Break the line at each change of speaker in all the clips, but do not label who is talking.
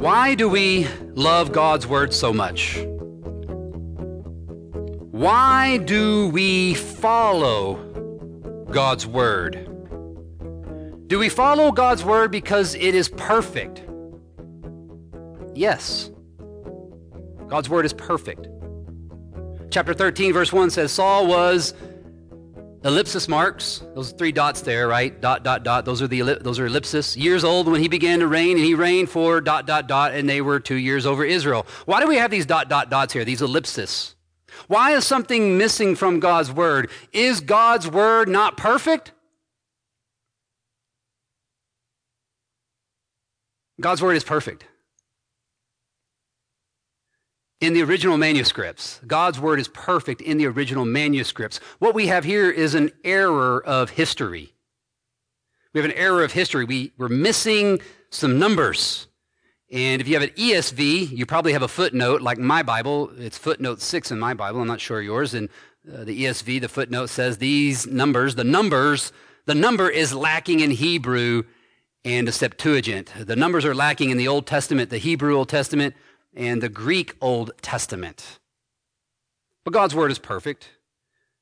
Why do we love God's word so much? Why do we follow God's word? Do we follow God's word because it is perfect? Yes. God's word is perfect. Chapter 13, verse 1 says Saul was ellipsis marks those three dots there right? Dot dot dot. Those are the those are ellipsis. Years old when he began to reign and he reigned for dot dot dot and they were two years over israel. Why do we have these dot dot dots here these ellipsis why is something missing from god's word? Is god's word not perfect? God's word is perfect in the original manuscripts. God's word is perfect in the original manuscripts. What we have here is an error of history. We have an error of history. We, we're missing some numbers. And if you have an ESV, you probably have a footnote, like my Bible. It's footnote six in my Bible. I'm not sure yours. And uh, the ESV, the footnote says these numbers, the numbers, the number is lacking in Hebrew and the Septuagint. The numbers are lacking in the Old Testament, the Hebrew Old Testament and the Greek Old Testament. But God's Word is perfect.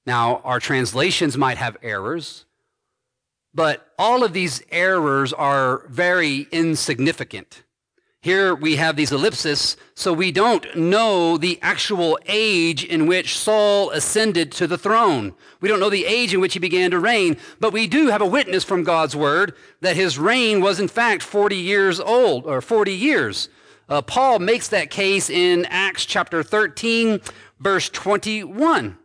Now, our translations might have errors, but all of these errors are very insignificant. Here we have these ellipses, so we don't know the actual age in which Saul ascended to the throne. We don't know the age in which he began to reign, but we do have a witness from God's word that his reign was in fact 40 years old, or 40 years. Uh, Paul makes that case in Acts chapter 13, verse 21.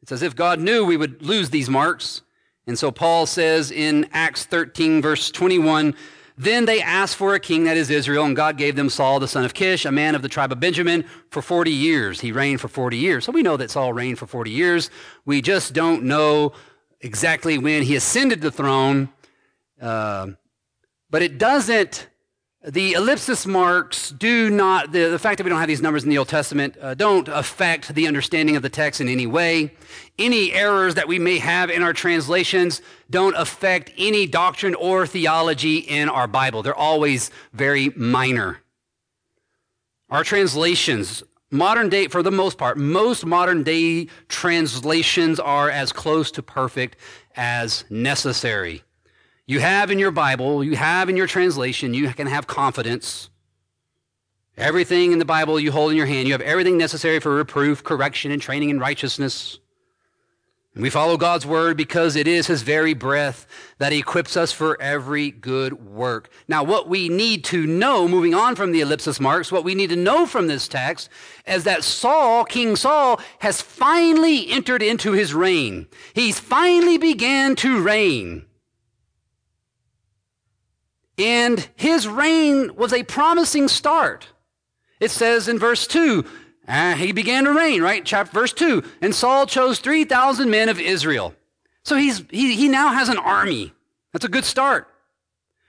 It's as if God knew we would lose these marks. And so Paul says in Acts 13, verse 21, then they asked for a king, that is Israel, and God gave them Saul, the son of Kish, a man of the tribe of Benjamin, for 40 years. He reigned for 40 years. So we know that Saul reigned for 40 years. We just don't know exactly when he ascended the throne. Uh, but it doesn't the ellipsis marks do not, the, the fact that we don't have these numbers in the Old Testament uh, don't affect the understanding of the text in any way. Any errors that we may have in our translations don't affect any doctrine or theology in our Bible. They're always very minor. Our translations, modern day, for the most part, most modern day translations are as close to perfect as necessary. You have in your Bible, you have in your translation, you can have confidence. Everything in the Bible you hold in your hand, you have everything necessary for reproof, correction, and training in righteousness. And we follow God's word because it is his very breath that equips us for every good work. Now, what we need to know, moving on from the ellipsis marks, what we need to know from this text is that Saul, King Saul, has finally entered into his reign. He's finally began to reign. And his reign was a promising start. It says in verse 2, uh, he began to reign, right? Chapter, verse 2, and Saul chose 3,000 men of Israel. So he's, he, he now has an army. That's a good start.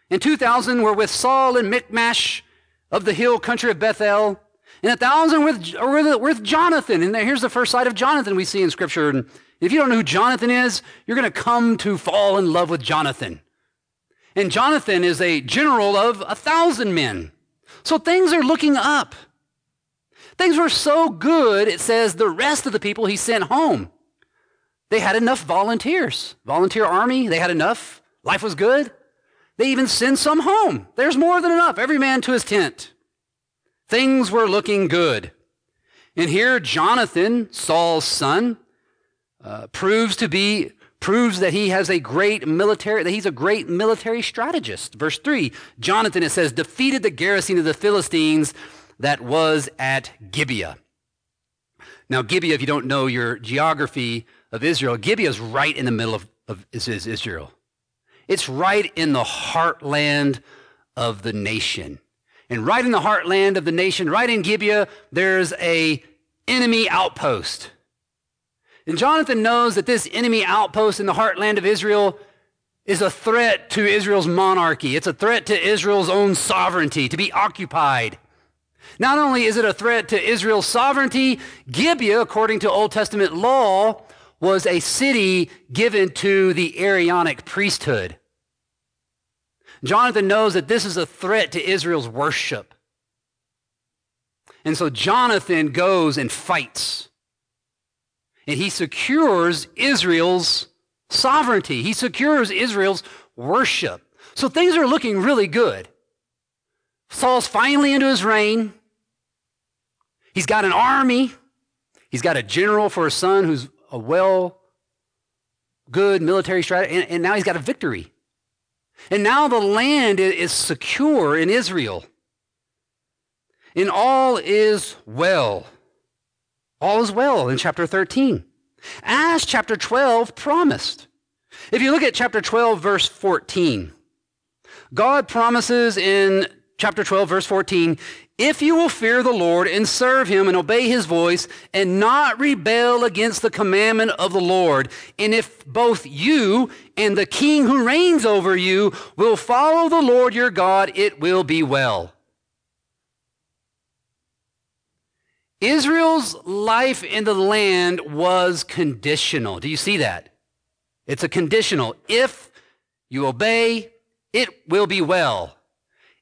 And 2,000 were with Saul and Michmash of the hill country of Bethel, and a thousand with, with, with Jonathan. And here's the first sight of Jonathan we see in Scripture. And if you don't know who Jonathan is, you're going to come to fall in love with Jonathan. And Jonathan is a general of a thousand men. So things are looking up. Things were so good, it says the rest of the people he sent home. They had enough volunteers, volunteer army, they had enough. Life was good. They even sent some home. There's more than enough, every man to his tent. Things were looking good. And here, Jonathan, Saul's son, uh, proves to be proves that he has a great military, that he's a great military strategist. Verse 3, Jonathan, it says, defeated the garrison of the Philistines that was at Gibeah. Now, Gibeah, if you don't know your geography of Israel, Gibeah is right in the middle of, of Israel. It's right in the heartland of the nation. And right in the heartland of the nation, right in Gibeah, there's a enemy outpost. And Jonathan knows that this enemy outpost in the heartland of Israel is a threat to Israel's monarchy. It's a threat to Israel's own sovereignty, to be occupied. Not only is it a threat to Israel's sovereignty, Gibeah, according to Old Testament law, was a city given to the Aaronic priesthood. Jonathan knows that this is a threat to Israel's worship. And so Jonathan goes and fights. And he secures Israel's sovereignty. He secures Israel's worship. So things are looking really good. Saul's finally into his reign. He's got an army. He's got a general for a son who's a well, good military strategist. And, and now he's got a victory. And now the land is secure in Israel. And all is well. All is well in chapter 13, as chapter 12 promised. If you look at chapter 12, verse 14, God promises in chapter 12, verse 14, if you will fear the Lord and serve him and obey his voice and not rebel against the commandment of the Lord, and if both you and the king who reigns over you will follow the Lord your God, it will be well. Israel's life in the land was conditional. Do you see that? It's a conditional. If you obey, it will be well.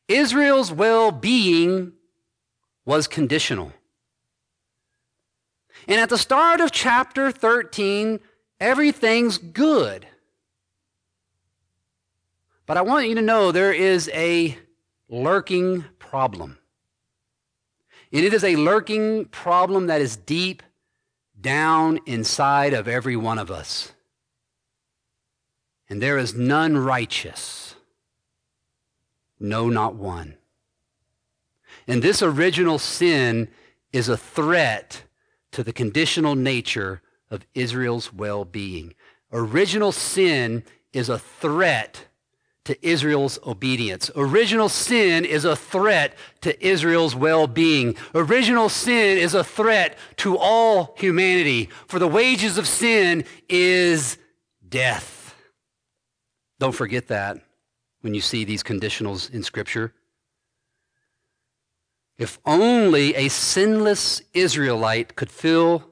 Israel's well being was conditional. And at the start of chapter 13, everything's good. But I want you to know there is a lurking problem. And it is a lurking problem that is deep down inside of every one of us. And there is none righteous. No, not one. And this original sin is a threat to the conditional nature of Israel's well being. Original sin is a threat to Israel's obedience. Original sin is a threat to Israel's well being. Original sin is a threat to all humanity. For the wages of sin is death. Don't forget that when you see these conditionals in Scripture. If only a sinless Israelite could fill,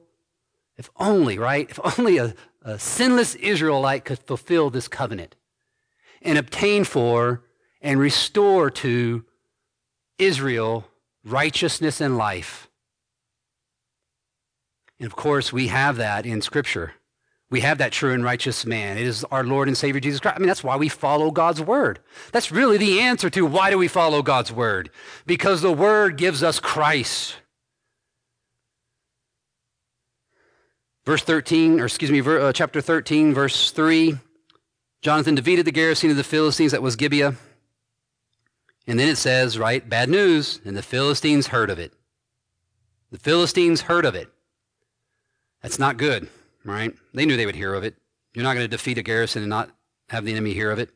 if only, right? If only a, a sinless Israelite could fulfill this covenant and obtain for and restore to Israel righteousness and life. And of course, we have that in Scripture. We have that true and righteous man. It is our Lord and Savior Jesus Christ. I mean, that's why we follow God's word. That's really the answer to why do we follow God's word? Because the word gives us Christ. Verse 13, or excuse me, uh, chapter 13, verse 3. Jonathan defeated the garrison of the Philistines that was Gibeah. And then it says, right, bad news, and the Philistines heard of it. The Philistines heard of it. That's not good, right? They knew they would hear of it. You're not going to defeat a garrison and not have the enemy hear of it.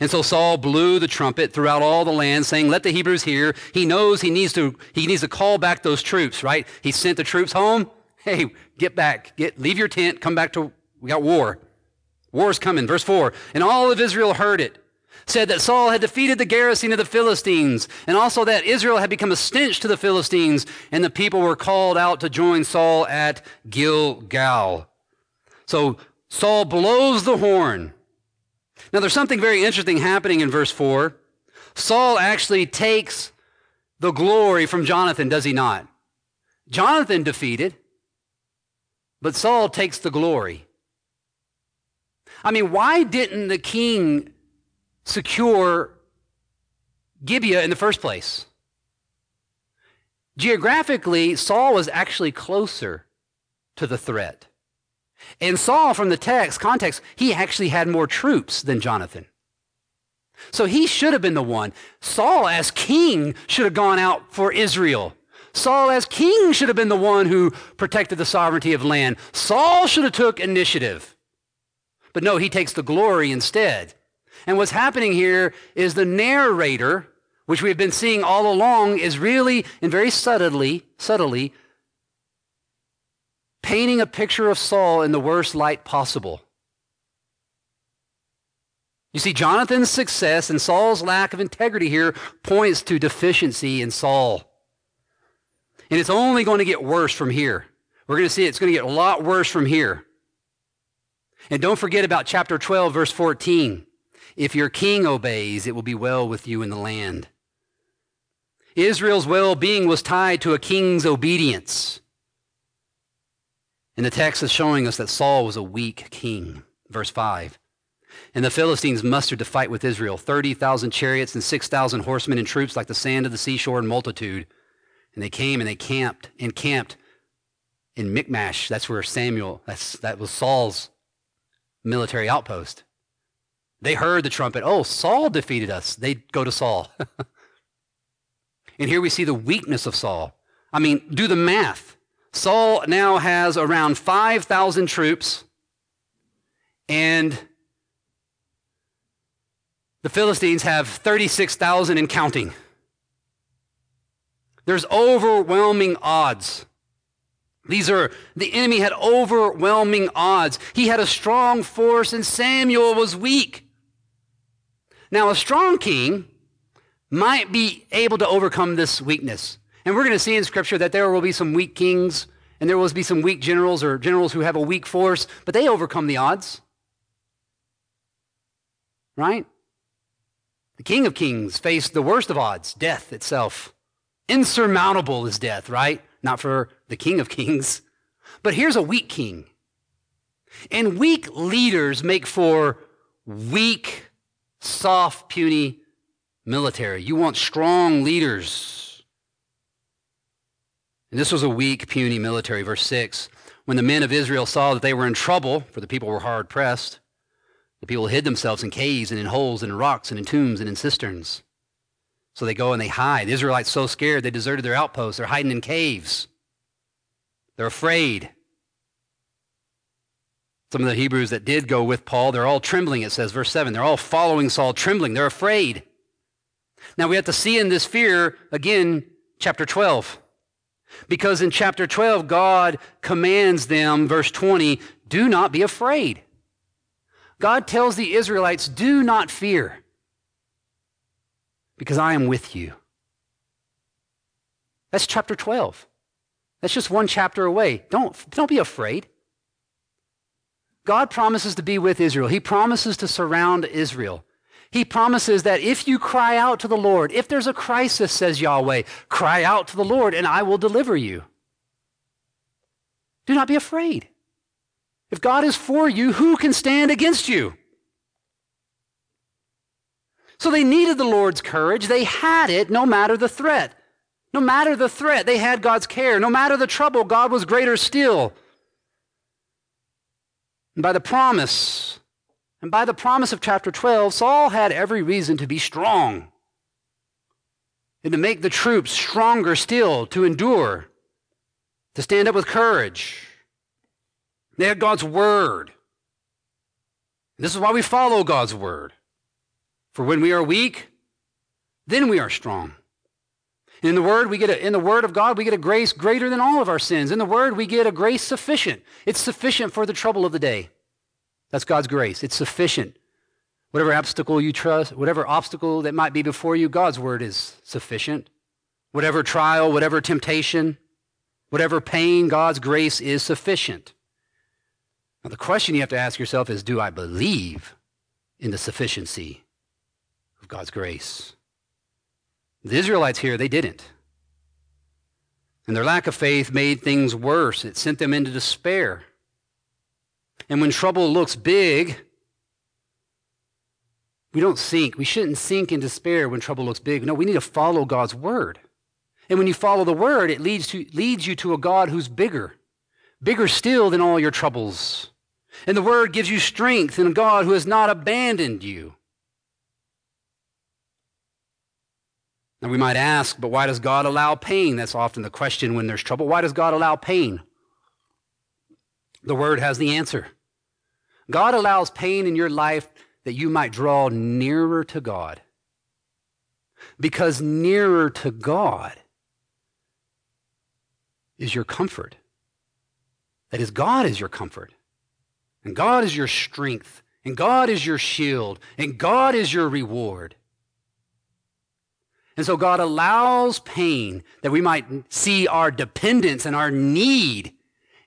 And so Saul blew the trumpet throughout all the land, saying, Let the Hebrews hear. He knows he needs to, he needs to call back those troops, right? He sent the troops home. Hey, get back. Get, leave your tent. Come back to, we got war. War's coming. Verse 4. And all of Israel heard it, said that Saul had defeated the garrison of the Philistines, and also that Israel had become a stench to the Philistines, and the people were called out to join Saul at Gilgal. So Saul blows the horn. Now there's something very interesting happening in verse 4. Saul actually takes the glory from Jonathan, does he not? Jonathan defeated, but Saul takes the glory. I mean, why didn't the king secure Gibeah in the first place? Geographically, Saul was actually closer to the threat. And Saul, from the text context, he actually had more troops than Jonathan. So he should have been the one. Saul, as king, should have gone out for Israel. Saul, as king, should have been the one who protected the sovereignty of land. Saul should have took initiative. But no, he takes the glory instead. And what's happening here is the narrator, which we've been seeing all along, is really and very subtly, subtly painting a picture of Saul in the worst light possible. You see, Jonathan's success and Saul's lack of integrity here points to deficiency in Saul. And it's only going to get worse from here. We're going to see it's going to get a lot worse from here. And don't forget about chapter 12, verse 14. If your king obeys, it will be well with you in the land. Israel's well being was tied to a king's obedience. And the text is showing us that Saul was a weak king. Verse 5. And the Philistines mustered to fight with Israel 30,000 chariots and 6,000 horsemen and troops like the sand of the seashore in multitude. And they came and they camped and camped in Michmash. That's where Samuel, that's, that was Saul's military outpost. They heard the trumpet. Oh, Saul defeated us. They go to Saul. and here we see the weakness of Saul. I mean, do the math. Saul now has around 5,000 troops, and the Philistines have 36,000 and counting. There's overwhelming odds. These are, the enemy had overwhelming odds. He had a strong force, and Samuel was weak. Now, a strong king might be able to overcome this weakness. And we're going to see in Scripture that there will be some weak kings and there will be some weak generals or generals who have a weak force, but they overcome the odds. Right? The King of Kings faced the worst of odds, death itself. Insurmountable is death, right? Not for the King of Kings. But here's a weak king. And weak leaders make for weak soft, puny military. You want strong leaders. And this was a weak, puny military. Verse 6 When the men of Israel saw that they were in trouble, for the people were hard pressed, the people hid themselves in caves and in holes and in rocks and in tombs and in cisterns. So they go and they hide. The Israelites so scared they deserted their outposts. They're hiding in caves. They're afraid. Some of the Hebrews that did go with Paul, they're all trembling, it says, verse 7. They're all following Saul, trembling. They're afraid. Now we have to see in this fear, again, chapter 12. Because in chapter 12, God commands them, verse 20, do not be afraid. God tells the Israelites, do not fear, because I am with you. That's chapter 12. That's just one chapter away. Don't, don't be afraid. God promises to be with Israel. He promises to surround Israel. He promises that if you cry out to the Lord, if there's a crisis, says Yahweh, cry out to the Lord and I will deliver you. Do not be afraid. If God is for you, who can stand against you? So they needed the Lord's courage. They had it no matter the threat. No matter the threat, they had God's care. No matter the trouble, God was greater still. And by the promise, and by the promise of chapter 12, Saul had every reason to be strong and to make the troops stronger still, to endure, to stand up with courage. They had God's word. This is why we follow God's word. For when we are weak, then we are strong. In the word, we get a, in the word of God, we get a grace greater than all of our sins. In the word, we get a grace sufficient. It's sufficient for the trouble of the day. That's God's grace. It's sufficient. Whatever obstacle you trust, whatever obstacle that might be before you, God's word is sufficient. Whatever trial, whatever temptation, whatever pain, God's grace is sufficient. Now, the question you have to ask yourself is do I believe in the sufficiency of God's grace? The Israelites here, they didn't. And their lack of faith made things worse. It sent them into despair. And when trouble looks big, we don't sink. We shouldn't sink in despair when trouble looks big. No, we need to follow God's word. And when you follow the word, it leads, to, leads you to a God who's bigger, bigger still than all your troubles. And the word gives you strength in a God who has not abandoned you. Now we might ask, but why does God allow pain? That's often the question when there's trouble. Why does God allow pain? The Word has the answer. God allows pain in your life that you might draw nearer to God. Because nearer to God is your comfort. That is, God is your comfort. And God is your strength. And God is your shield. And God is your reward. And so God allows pain that we might see our dependence and our need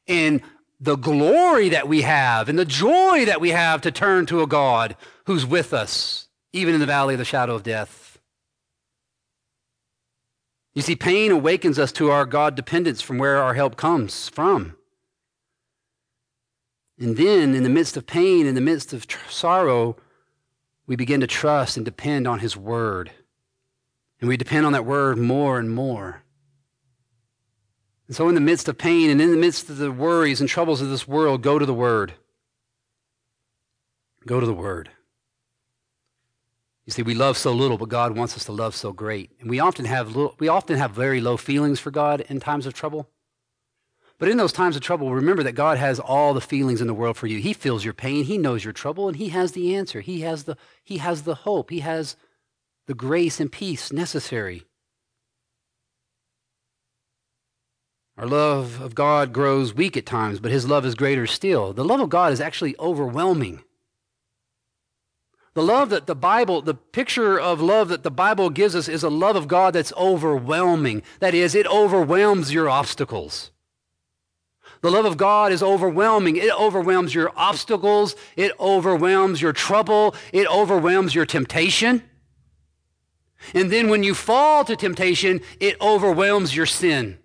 and the glory that we have and the joy that we have to turn to a God who's with us, even in the valley of the shadow of death. You see, pain awakens us to our God dependence from where our help comes from. And then, in the midst of pain, in the midst of tr- sorrow, we begin to trust and depend on His Word. And we depend on that Word more and more. And so, in the midst of pain and in the midst of the worries and troubles of this world, go to the Word. Go to the Word. You see, we love so little, but God wants us to love so great. And we often have, little, we often have very low feelings for God in times of trouble. But in those times of trouble, remember that God has all the feelings in the world for you. He feels your pain, He knows your trouble, and He has the answer. He has the, he has the hope, He has the grace and peace necessary. Our love of God grows weak at times, but His love is greater still. The love of God is actually overwhelming. The love that the Bible, the picture of love that the Bible gives us is a love of God that's overwhelming. That is, it overwhelms your obstacles. The love of God is overwhelming. It overwhelms your obstacles. It overwhelms your trouble. It overwhelms your temptation. And then when you fall to temptation, it overwhelms your sin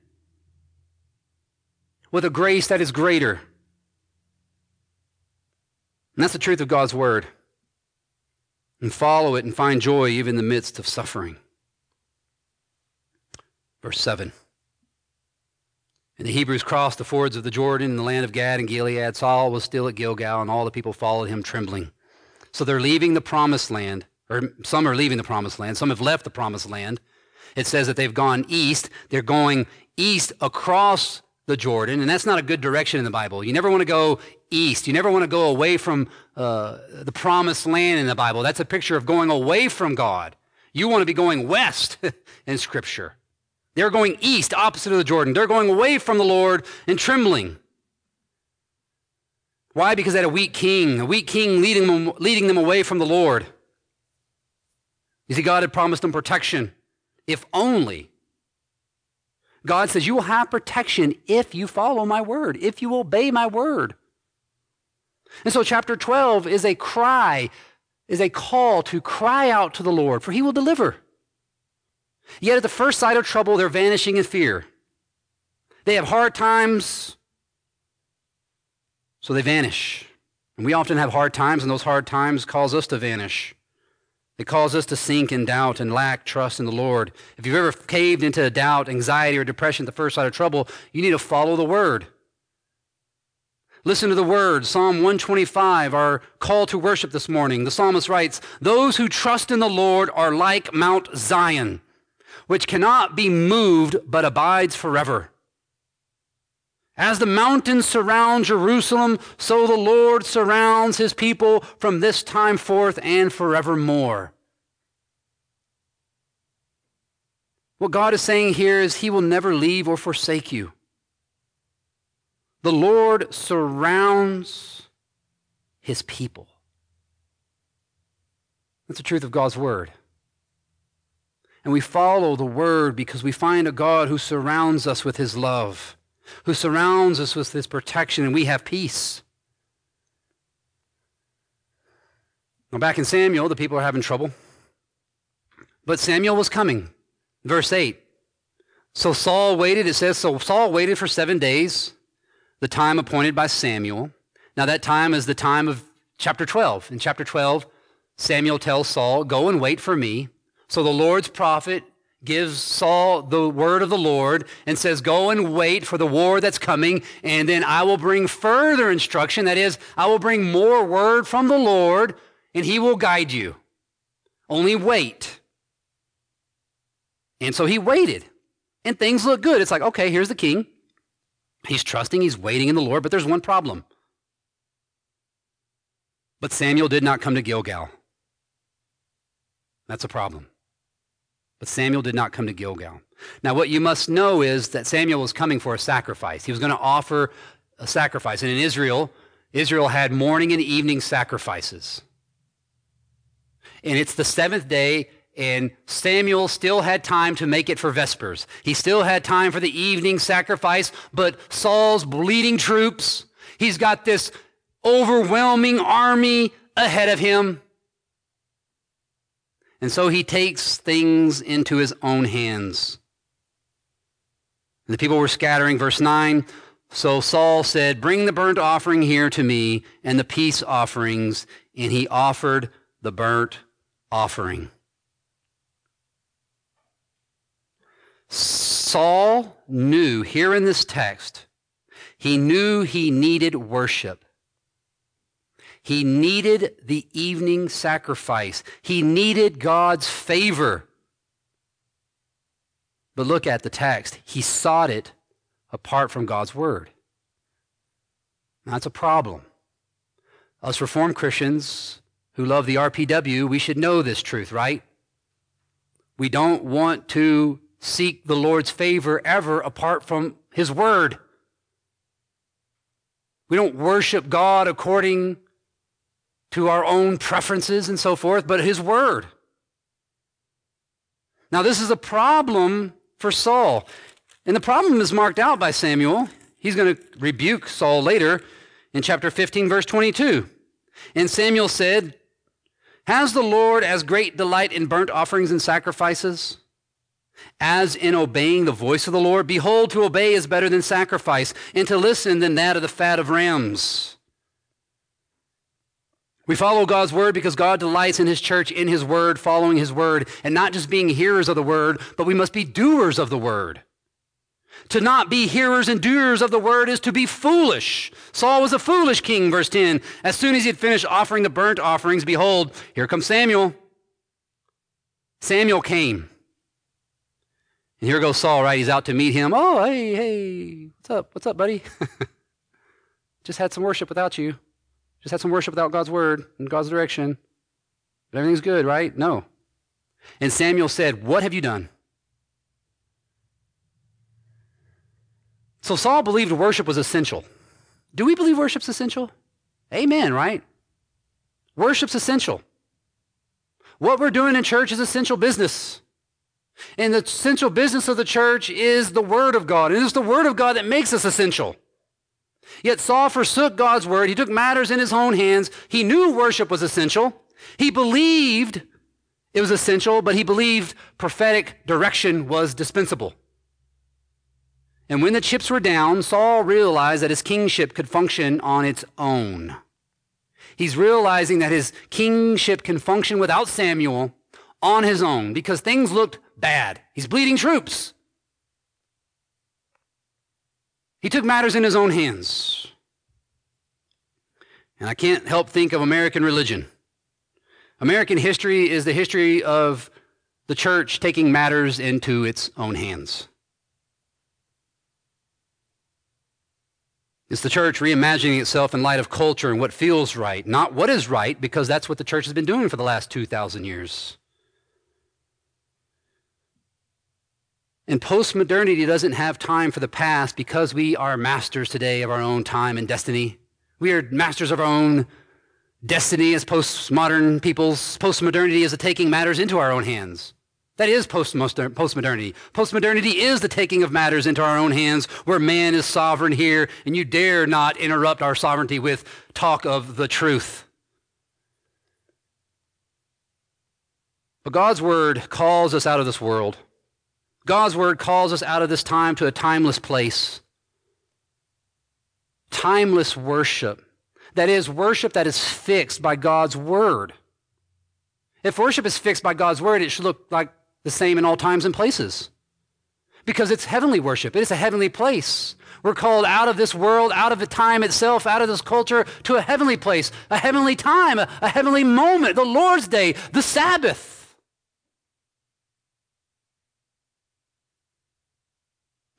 with a grace that is greater. And that's the truth of God's word. And follow it and find joy even in the midst of suffering. Verse 7. And the Hebrews crossed the fords of the Jordan in the land of Gad and Gilead. Saul was still at Gilgal, and all the people followed him trembling. So they're leaving the promised land, or some are leaving the promised land. Some have left the promised land. It says that they've gone east. They're going east across the Jordan, and that's not a good direction in the Bible. You never want to go east. You never want to go away from uh, the promised land in the Bible. That's a picture of going away from God. You want to be going west in Scripture. They're going east, opposite of the Jordan. They're going away from the Lord and trembling. Why? Because they had a weak king, a weak king leading them, leading them away from the Lord. You see, God had promised them protection, if only. God says, You will have protection if you follow my word, if you obey my word. And so, chapter 12 is a cry, is a call to cry out to the Lord, for he will deliver. Yet at the first sight of trouble, they're vanishing in fear. They have hard times, so they vanish. And we often have hard times, and those hard times cause us to vanish. It causes us to sink in doubt and lack trust in the Lord. If you've ever caved into doubt, anxiety, or depression at the first sight of trouble, you need to follow the Word. Listen to the word, Psalm 125, our call to worship this morning. The psalmist writes, Those who trust in the Lord are like Mount Zion, which cannot be moved but abides forever. As the mountains surround Jerusalem, so the Lord surrounds his people from this time forth and forevermore. What God is saying here is he will never leave or forsake you. The Lord surrounds his people. That's the truth of God's word. And we follow the word because we find a God who surrounds us with his love, who surrounds us with his protection, and we have peace. Now, back in Samuel, the people are having trouble. But Samuel was coming. Verse 8. So Saul waited, it says, so Saul waited for seven days, the time appointed by Samuel. Now, that time is the time of chapter 12. In chapter 12, Samuel tells Saul, Go and wait for me so the Lord's prophet gives Saul the word of the Lord and says, Go and wait for the war that's coming, and then I will bring further instruction. That is, I will bring more word from the Lord, and he will guide you. Only wait. And so he waited, and things look good. It's like, okay, here's the king. He's trusting, he's waiting in the Lord, but there's one problem. But Samuel did not come to Gilgal. That's a problem. But Samuel did not come to Gilgal. Now, what you must know is that Samuel was coming for a sacrifice. He was going to offer a sacrifice. And in Israel, Israel had morning and evening sacrifices. And it's the seventh day, and Samuel still had time to make it for Vespers. He still had time for the evening sacrifice, but Saul's bleeding troops, he's got this overwhelming army ahead of him. And so he takes things into his own hands. And the people were scattering. Verse 9 So Saul said, Bring the burnt offering here to me and the peace offerings. And he offered the burnt offering. Saul knew, here in this text, he knew he needed worship. He needed the evening sacrifice. He needed God's favor. But look at the text. He sought it apart from God's word. That's a problem. Us Reformed Christians who love the RPW, we should know this truth, right? We don't want to seek the Lord's favor ever apart from His Word. We don't worship God according to our own preferences and so forth, but His Word. Now, this is a problem for Saul. And the problem is marked out by Samuel. He's going to rebuke Saul later in chapter 15, verse 22. And Samuel said, Has the Lord as great delight in burnt offerings and sacrifices? As in obeying the voice of the Lord, behold, to obey is better than sacrifice, and to listen than that of the fat of rams. We follow God's word because God delights in his church, in his word, following his word, and not just being hearers of the word, but we must be doers of the word. To not be hearers and doers of the word is to be foolish. Saul was a foolish king, verse 10. As soon as he had finished offering the burnt offerings, behold, here comes Samuel. Samuel came. And here goes Saul, right? He's out to meet him. Oh, hey, hey, what's up? What's up, buddy? Just had some worship without you. Just had some worship without God's word and God's direction. But everything's good, right? No. And Samuel said, What have you done? So Saul believed worship was essential. Do we believe worship's essential? Amen, right? Worship's essential. What we're doing in church is essential business. And the essential business of the church is the Word of God. And it's the Word of God that makes us essential. Yet Saul forsook God's Word. He took matters in his own hands. He knew worship was essential. He believed it was essential, but he believed prophetic direction was dispensable. And when the chips were down, Saul realized that his kingship could function on its own. He's realizing that his kingship can function without Samuel on his own because things looked bad. He's bleeding troops. He took matters in his own hands. And I can't help think of American religion. American history is the history of the church taking matters into its own hands. It's the church reimagining itself in light of culture and what feels right, not what is right, because that's what the church has been doing for the last 2,000 years. And postmodernity doesn't have time for the past because we are masters today of our own time and destiny. We are masters of our own destiny as postmodern peoples. Postmodernity is the taking matters into our own hands. That is postmodernity. Postmodernity is the taking of matters into our own hands where man is sovereign here, and you dare not interrupt our sovereignty with talk of the truth. But God's word calls us out of this world. God's word calls us out of this time to a timeless place. Timeless worship. That is, worship that is fixed by God's word. If worship is fixed by God's word, it should look like the same in all times and places. Because it's heavenly worship. It is a heavenly place. We're called out of this world, out of the time itself, out of this culture to a heavenly place, a heavenly time, a, a heavenly moment, the Lord's day, the Sabbath.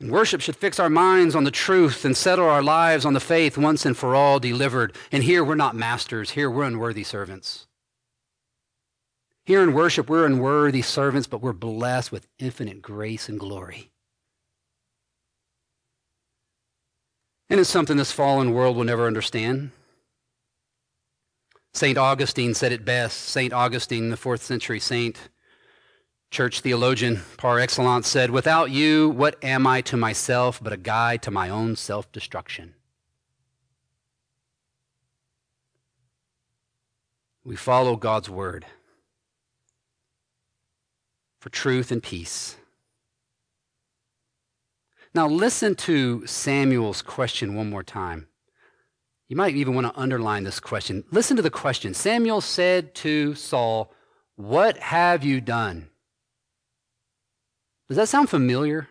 Worship should fix our minds on the truth and settle our lives on the faith once and for all delivered. And here we're not masters. Here we're unworthy servants. Here in worship, we're unworthy servants, but we're blessed with infinite grace and glory. And it's something this fallen world will never understand. St. Augustine said it best. St. Augustine, the fourth century saint, church theologian par excellence, said, Without you, what am I to myself but a guide to my own self destruction? We follow God's word for truth and peace. Now, listen to Samuel's question one more time. You might even want to underline this question. Listen to the question. Samuel said to Saul, What have you done? Does that sound familiar?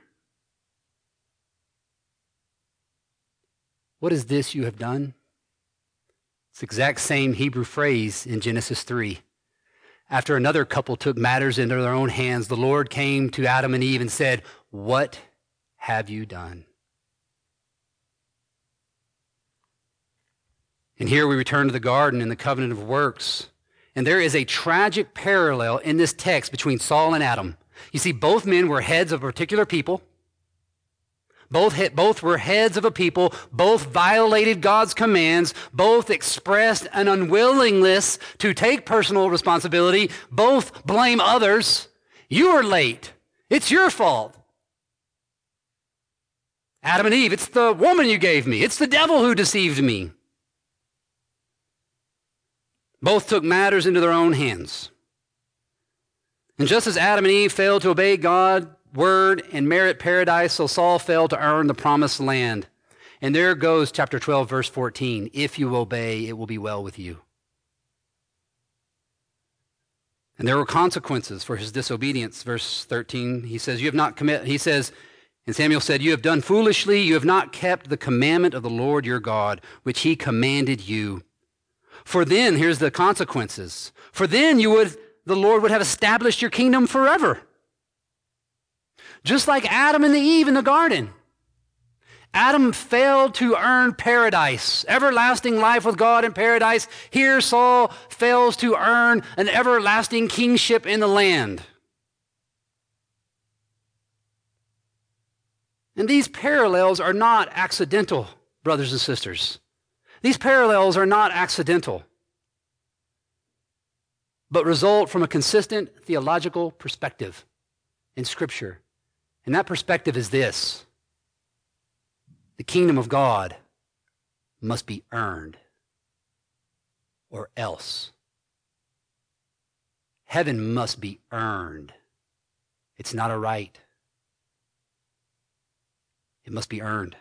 What is this you have done? It's the exact same Hebrew phrase in Genesis 3. After another couple took matters into their own hands, the Lord came to Adam and Eve and said, What have you done? And here we return to the garden and the covenant of works. And there is a tragic parallel in this text between Saul and Adam. You see, both men were heads of a particular people. Both, both were heads of a people. Both violated God's commands. Both expressed an unwillingness to take personal responsibility. Both blame others. You are late. It's your fault. Adam and Eve, it's the woman you gave me. It's the devil who deceived me. Both took matters into their own hands. And just as Adam and Eve failed to obey God's word and merit paradise, so Saul failed to earn the promised land. And there goes chapter 12, verse 14. If you obey, it will be well with you. And there were consequences for his disobedience. Verse 13, he says, You have not commit, he says, and Samuel said, You have done foolishly, you have not kept the commandment of the Lord your God, which he commanded you. For then, here's the consequences. For then you would, the Lord would have established your kingdom forever. Just like Adam and Eve in the garden. Adam failed to earn paradise, everlasting life with God in paradise. Here, Saul fails to earn an everlasting kingship in the land. And these parallels are not accidental, brothers and sisters. These parallels are not accidental, but result from a consistent theological perspective in Scripture. And that perspective is this the kingdom of God must be earned, or else. Heaven must be earned. It's not a right. It must be earned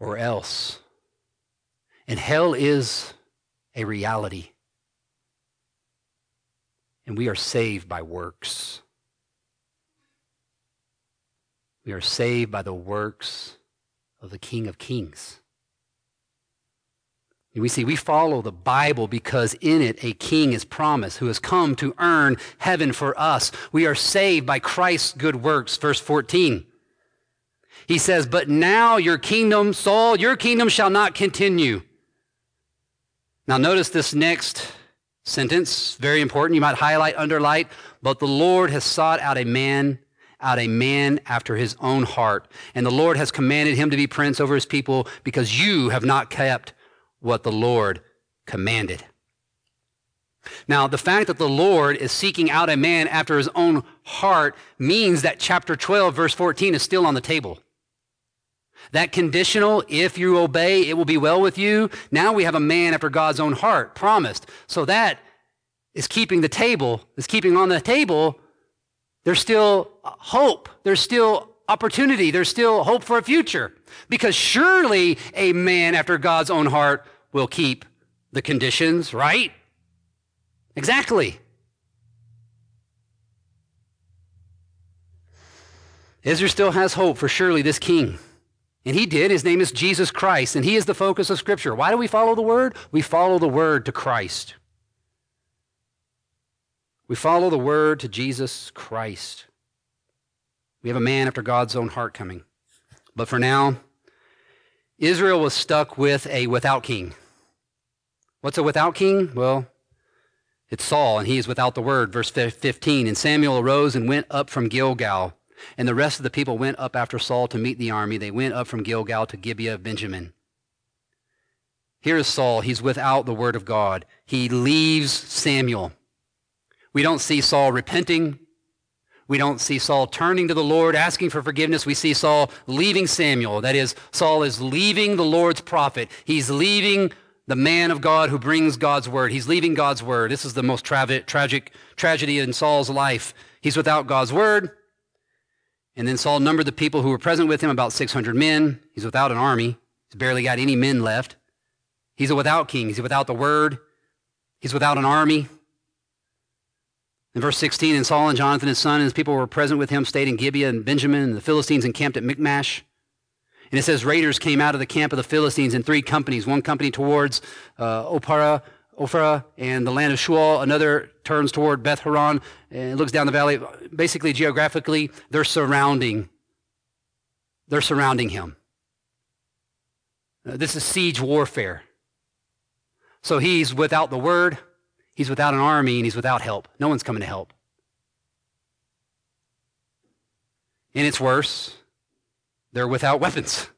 or else. And hell is a reality. And we are saved by works. We are saved by the works of the King of Kings. And we see we follow the Bible because in it a king is promised who has come to earn heaven for us. We are saved by Christ's good works. Verse 14. He says, But now your kingdom, Saul, your kingdom shall not continue. Now, notice this next sentence, very important. You might highlight, underlight. But the Lord has sought out a man, out a man after his own heart. And the Lord has commanded him to be prince over his people because you have not kept what the Lord commanded. Now, the fact that the Lord is seeking out a man after his own heart means that chapter 12, verse 14 is still on the table. That conditional, if you obey, it will be well with you. Now we have a man after God's own heart promised. So that is keeping the table, is keeping on the table. There's still hope. There's still opportunity. There's still hope for a future. Because surely a man after God's own heart will keep the conditions, right? Exactly. Israel still has hope for surely this king. And he did. His name is Jesus Christ, and he is the focus of Scripture. Why do we follow the Word? We follow the Word to Christ. We follow the Word to Jesus Christ. We have a man after God's own heart coming. But for now, Israel was stuck with a without king. What's a without king? Well, it's Saul, and he is without the word. Verse 15. And Samuel arose and went up from Gilgal. And the rest of the people went up after Saul to meet the army. They went up from Gilgal to Gibeah of Benjamin. Here is Saul. He's without the word of God. He leaves Samuel. We don't see Saul repenting. We don't see Saul turning to the Lord, asking for forgiveness. We see Saul leaving Samuel. That is, Saul is leaving the Lord's prophet. He's leaving the man of God who brings God's word. He's leaving God's word. This is the most tra- tragic tragedy in Saul's life. He's without God's word. And then Saul numbered the people who were present with him, about 600 men. He's without an army. He's barely got any men left. He's a without king. He's without the word. He's without an army. In verse 16, and Saul and Jonathan, his son, and his people were present with him, stayed in Gibeah and Benjamin, and the Philistines encamped at Michmash. And it says raiders came out of the camp of the Philistines in three companies. One company towards uh, Opara, Ophrah, and the land of Shual. Another turns toward Beth Horon and looks down the valley. Basically, geographically, they're surrounding. They're surrounding him. Uh, this is siege warfare. So he's without the word, he's without an army, and he's without help. No one's coming to help. And it's worse, they're without weapons.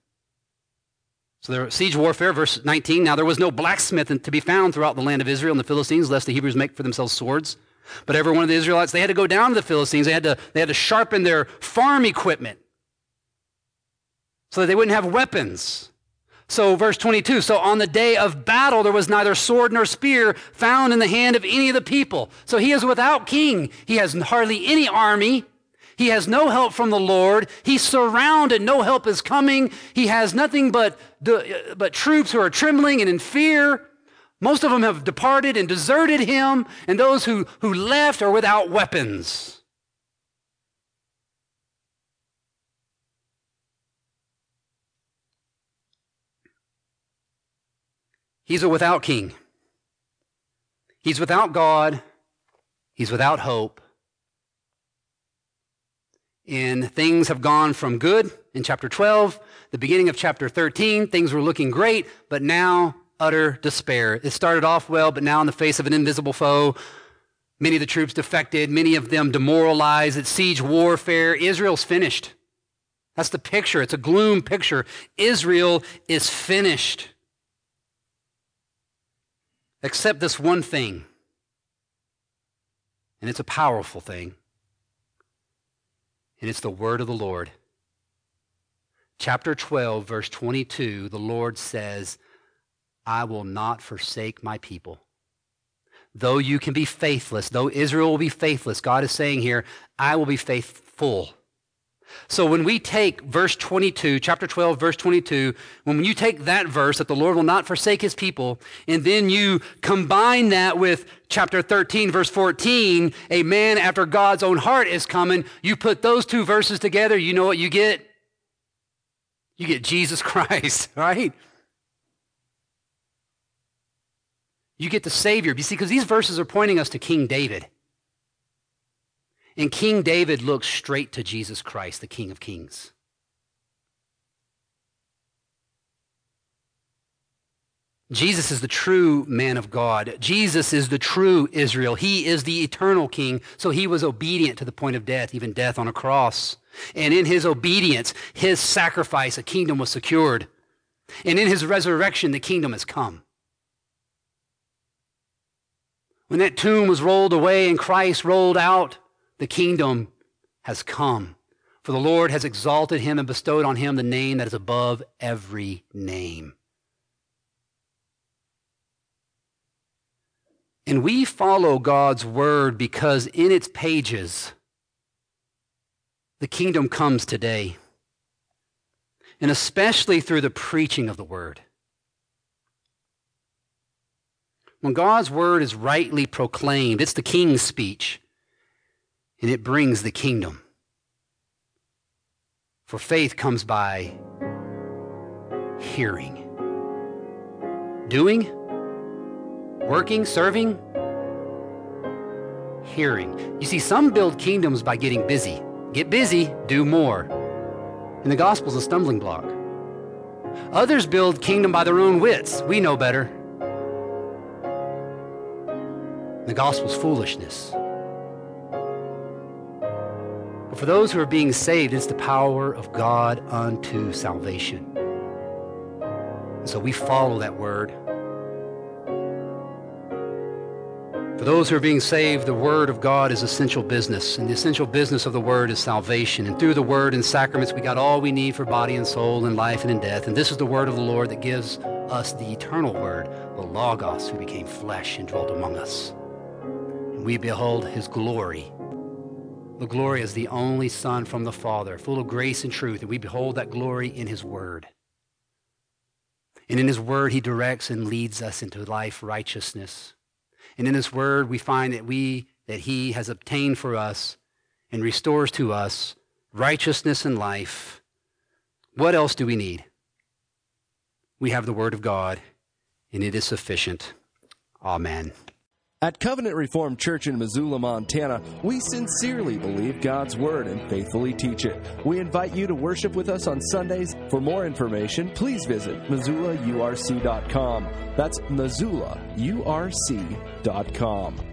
So there siege warfare, verse 19. Now there was no blacksmith to be found throughout the land of Israel and the Philistines, lest the Hebrews make for themselves swords. But every one of the Israelites, they had to go down to the Philistines. They had to, they had to sharpen their farm equipment so that they wouldn't have weapons. So, verse 22 So on the day of battle, there was neither sword nor spear found in the hand of any of the people. So he is without king. He has hardly any army. He has no help from the Lord. He's surrounded. No help is coming. He has nothing but, but troops who are trembling and in fear. Most of them have departed and deserted him, and those who, who left are without weapons. He's a without king. He's without God. He's without hope and things have gone from good in chapter 12, the beginning of chapter 13, things were looking great, but now utter despair. It started off well, but now in the face of an invisible foe, many of the troops defected, many of them demoralized. It's siege warfare. Israel's finished. That's the picture. It's a gloom picture. Israel is finished. Except this one thing, and it's a powerful thing and it's the word of the Lord. Chapter 12, verse 22, the Lord says, I will not forsake my people. Though you can be faithless, though Israel will be faithless, God is saying here, I will be faithful. So when we take verse 22, chapter 12, verse 22, when you take that verse that the Lord will not forsake his people, and then you combine that with chapter 13, verse 14, a man after God's own heart is coming, you put those two verses together, you know what you get? You get Jesus Christ, right? You get the Savior. You see, because these verses are pointing us to King David. And King David looks straight to Jesus Christ, the King of Kings. Jesus is the true man of God. Jesus is the true Israel. He is the eternal king, so he was obedient to the point of death, even death on a cross. And in his obedience, his sacrifice, a kingdom was secured. And in his resurrection, the kingdom has come. When that tomb was rolled away and Christ rolled out, the kingdom has come. For the Lord has exalted him and bestowed on him the name that is above every name. And we follow God's word because in its pages, the kingdom comes today. And especially through the preaching of the word. When God's word is rightly proclaimed, it's the king's speech and it brings the kingdom. For faith comes by hearing, doing, working, serving, hearing. You see, some build kingdoms by getting busy. Get busy, do more. And the gospel's a stumbling block. Others build kingdom by their own wits. We know better. The gospel's foolishness. But for those who are being saved, it's the power of God unto salvation. And so we follow that word. For those who are being saved, the word of God is essential business. And the essential business of the word is salvation. And through the word and sacraments, we got all we need for body and soul in life and in death. And this is the word of the Lord that gives us the eternal word, the Logos, who became flesh and dwelt among us. And we behold his glory the glory as the only Son from the Father, full of grace and truth, and we behold that glory in his word. And in his word, he directs and leads us into life righteousness. And in his word, we find that we, that he has obtained for us and restores to us righteousness and life. What else do we need? We have the word of God, and it is sufficient. Amen.
At Covenant Reformed Church in Missoula, Montana, we sincerely believe God's Word and faithfully teach it. We invite you to worship with us on Sundays. For more information, please visit MissoulaURC.com. That's MissoulaURC.com.